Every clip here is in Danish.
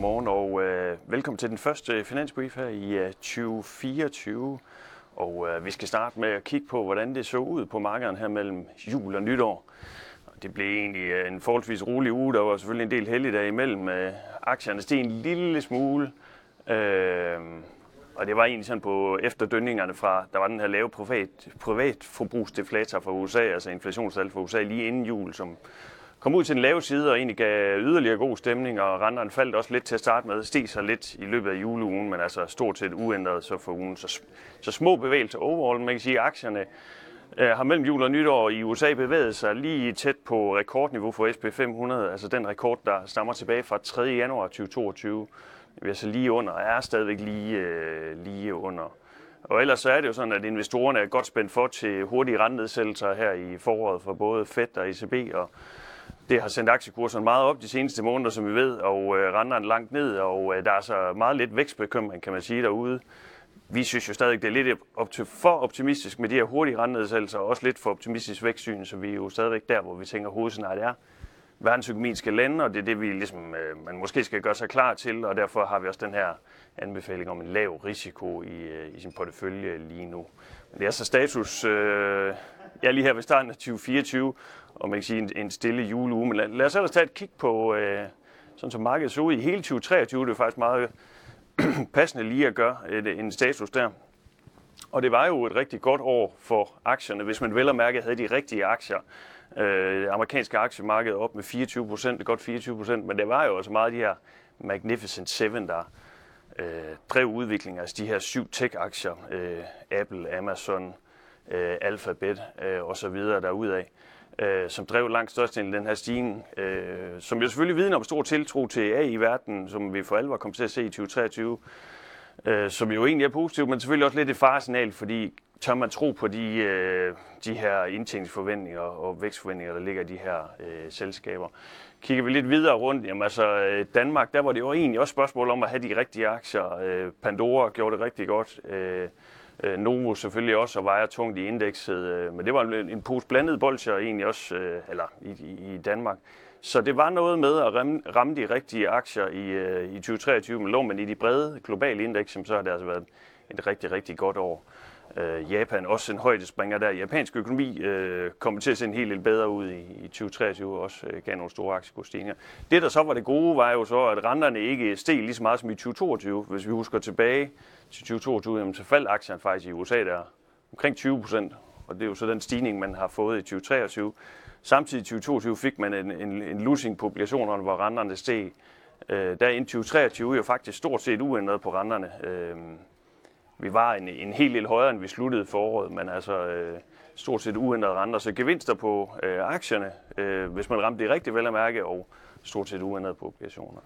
godmorgen og øh, velkommen til den første finansbrief her i øh, 2024. Og øh, vi skal starte med at kigge på, hvordan det så ud på markederne her mellem jul og nytår. Det blev egentlig øh, en forholdsvis rolig uge. Der var selvfølgelig en del helligdage imellem. Øh, aktierne steg en lille smule. Øh, og det var egentlig sådan på efterdønningerne fra, der var den her lave privat, privat forbrugsdeflator fra USA, altså inflationstal fra USA lige inden jul, som kom ud til den lave side og egentlig gav yderligere god stemning, og renterne faldt også lidt til at starte med, steg sig lidt i løbet af juleugen, men altså stort set uændret så for ugen. Så, så små bevægelser overall, man kan sige, at aktierne øh, har mellem jul og nytår i USA bevæget sig lige tæt på rekordniveau for SP 500, altså den rekord, der stammer tilbage fra 3. januar 2022. Vi er så lige under, er stadigvæk lige, øh, lige under. Og ellers så er det jo sådan, at investorerne er godt spændt for til hurtige rentenedsættelser her i foråret for både Fed og ECB, og det har sendt aktiekurserne meget op de seneste måneder, som vi ved, og øh, renterne langt ned, og øh, der er så meget lidt vækstbekymring, kan man sige, derude. Vi synes jo stadig, det er lidt for optimistisk med de her hurtige rentenedsættelser, og også lidt for optimistisk vækstsyn, så vi er jo stadigvæk der, hvor vi tænker, hovedscenariet er. Verdensøkonomien skal lande, og det er det, vi ligesom, øh, man måske skal gøre sig klar til, og derfor har vi også den her anbefaling om en lav risiko i, øh, i sin portefølje lige nu. Men det er så status, øh, ja lige her ved starten af 2024, og man kan sige en, en stille juleuge. Men lad, lad os ellers tage et kig på, øh, sådan som markedet så ud i hele 2023. Det er faktisk meget passende lige at gøre et, en status der. Og det var jo et rigtig godt år for aktierne, hvis man vel og mærke havde de rigtige aktier. Øh, det amerikanske aktiemarked op med 24 procent, godt 24 procent, men det var jo også meget af de her Magnificent Seven, der øh, drev udviklingen, altså de her syv tech-aktier, øh, Apple, Amazon, øh, Alphabet øh, og så videre derudad øh, som drev langt størstedelen af den her stigning, øh, som jo selvfølgelig vidner om stor tiltro til AI-verdenen, som vi for alvor kommer til at se i 2023, øh, som jo egentlig er positivt, men selvfølgelig også lidt et faresignal, fordi tør man tro på de, øh, de her indtjeningsforventninger og vækstforventninger, der ligger i de her øh, selskaber. Kigger vi lidt videre rundt, jamen altså øh, Danmark, der var det jo egentlig også spørgsmål om at have de rigtige aktier. Øh, Pandora gjorde det rigtig godt. Øh, Øh, Novo selvfølgelig også og vejer tungt i indekset, øh, men det var en, en pose blandet bolcher egentlig også, øh, eller i, i, i Danmark. Så det var noget med at ramme, ramme de rigtige aktier i, øh, i 2023, men lå man i de brede globale indeks, så har det altså været et rigtig, rigtig godt år. Øh, Japan også en højdespringer der. Japansk økonomi øh, kommer til at se en helt lidt bedre ud i, i 2023, også øh, gav nogle store aktiekursstigninger. Det, der så var det gode, var jo så, at renterne ikke steg lige så meget som i 2022. Hvis vi husker tilbage til 2022, jamen, så faldt aktierne faktisk i USA der omkring 20 procent, og det er jo så den stigning, man har fået i 2023. Samtidig i 2022 fik man en, en, en losing på obligationerne, hvor renterne steg. Øh, der i 2023 jo faktisk stort set uændret på renterne. Øh, vi var en, en hel del højere, end vi sluttede foråret, men altså øh, stort set uændrede renter. Så gevinster på øh, aktierne, øh, hvis man ramte det rigtigt vel at mærke, og stort set uændret på obligationer.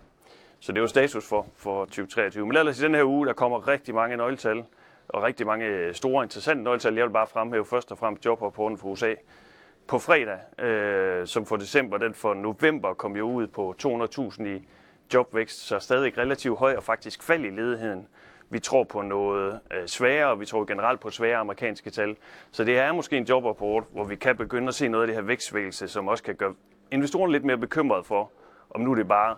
Så det er jo status for, for 2023. Men ellers i den her uge, der kommer rigtig mange nøgletal, og rigtig mange øh, store, interessante nøgletal. Jeg vil bare fremhæve først og fremmest jobrapporten fra USA på fredag, øh, som for december, den for november kom jo ud på 200.000 i jobvækst, så stadig relativt høj og faktisk fald i ledigheden. Vi tror på noget øh, sværere, og vi tror generelt på svære amerikanske tal. Så det her er måske en jobrapport, hvor vi kan begynde at se noget af det her vækstvægelse, som også kan gøre investorerne lidt mere bekymrede for, om nu det bare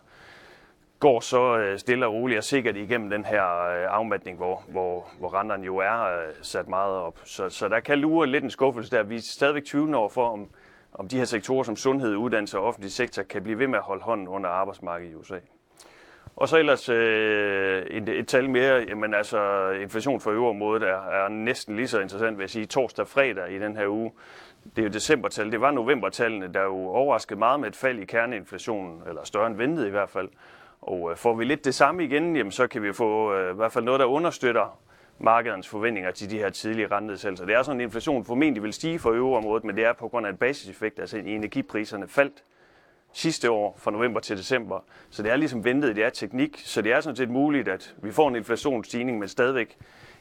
går så øh, stille og roligt og sikkert igennem den her øh, afmatning, hvor, hvor, hvor renterne jo er øh, sat meget op. Så, så der kan lure lidt en skuffelse der. Vi er stadigvæk 20 over for, om, om de her sektorer som sundhed, uddannelse og offentlig sektor kan blive ved med at holde hånden under arbejdsmarkedet i USA. Og så ellers øh, et, et tal mere, jamen altså inflation for øverområdet er, er næsten lige så interessant, vil jeg sige, torsdag og fredag i den her uge. Det er jo decembertal, det var novembertallene, der jo overraskede meget med et fald i kerneinflationen, eller større end ventet i hvert fald. Og øh, får vi lidt det samme igen, jamen, så kan vi få øh, i hvert fald noget, der understøtter markedens forventninger til de her tidlige rentenedsættelser. Det er sådan, at inflationen formentlig vil stige for øvreområdet, men det er på grund af en basiseffekt, altså energipriserne faldt sidste år fra november til december. Så det er ligesom ventet, det er teknik, så det er sådan set muligt, at vi får en inflationsstigning, men stadigvæk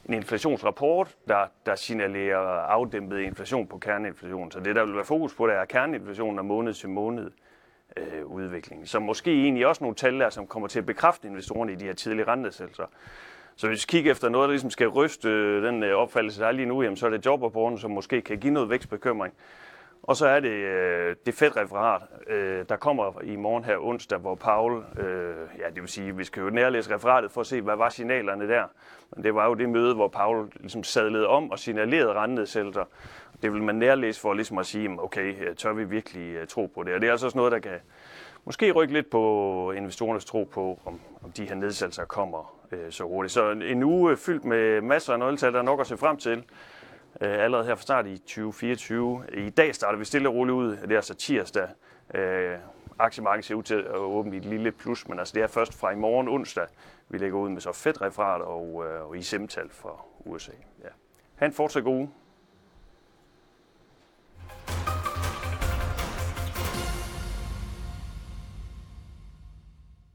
en inflationsrapport, der, der signalerer afdæmpet inflation på kerneinflation. Så det, der vil være fokus på, det er kerneinflationen af måned til måned øh, udviklingen. Så måske egentlig også nogle tal der, som kommer til at bekræfte investorerne i de her tidlige rentesættelser. Så hvis vi kigger efter noget, der ligesom skal ryste øh, den øh, opfattelse, der er lige nu, jamen, så er det jobrapporten, som måske kan give noget vækstbekymring. Og så er det øh, det fedt referat, øh, der kommer i morgen her onsdag, hvor Paul, øh, ja det vil sige, vi skal jo nærlæse referatet for at se, hvad var signalerne der. Men det var jo det møde, hvor Paul ligesom sadlede om og signalerede rentenedsættelser. Det vil man nærlæse for ligesom at sige, okay, øh, tør vi virkelig uh, tro på det? Og det er altså også noget, der kan måske rykke lidt på investorernes tro på, om, om de her nedsættelser kommer øh, så hurtigt. Så en, en uge fyldt med masser af nøgletal, der er nok at se frem til. Øh, allerede her fra start i 2024. I dag starter vi stille og roligt ud. Det er altså tirsdag. Øh, aktiemarkedet ser ud til at åbne i et lille plus, men altså det er først fra i morgen onsdag, vi lægger ud med så fedt referat og, øh, og ISM-tal fra USA. Ja. Ha' en fortsat god uge.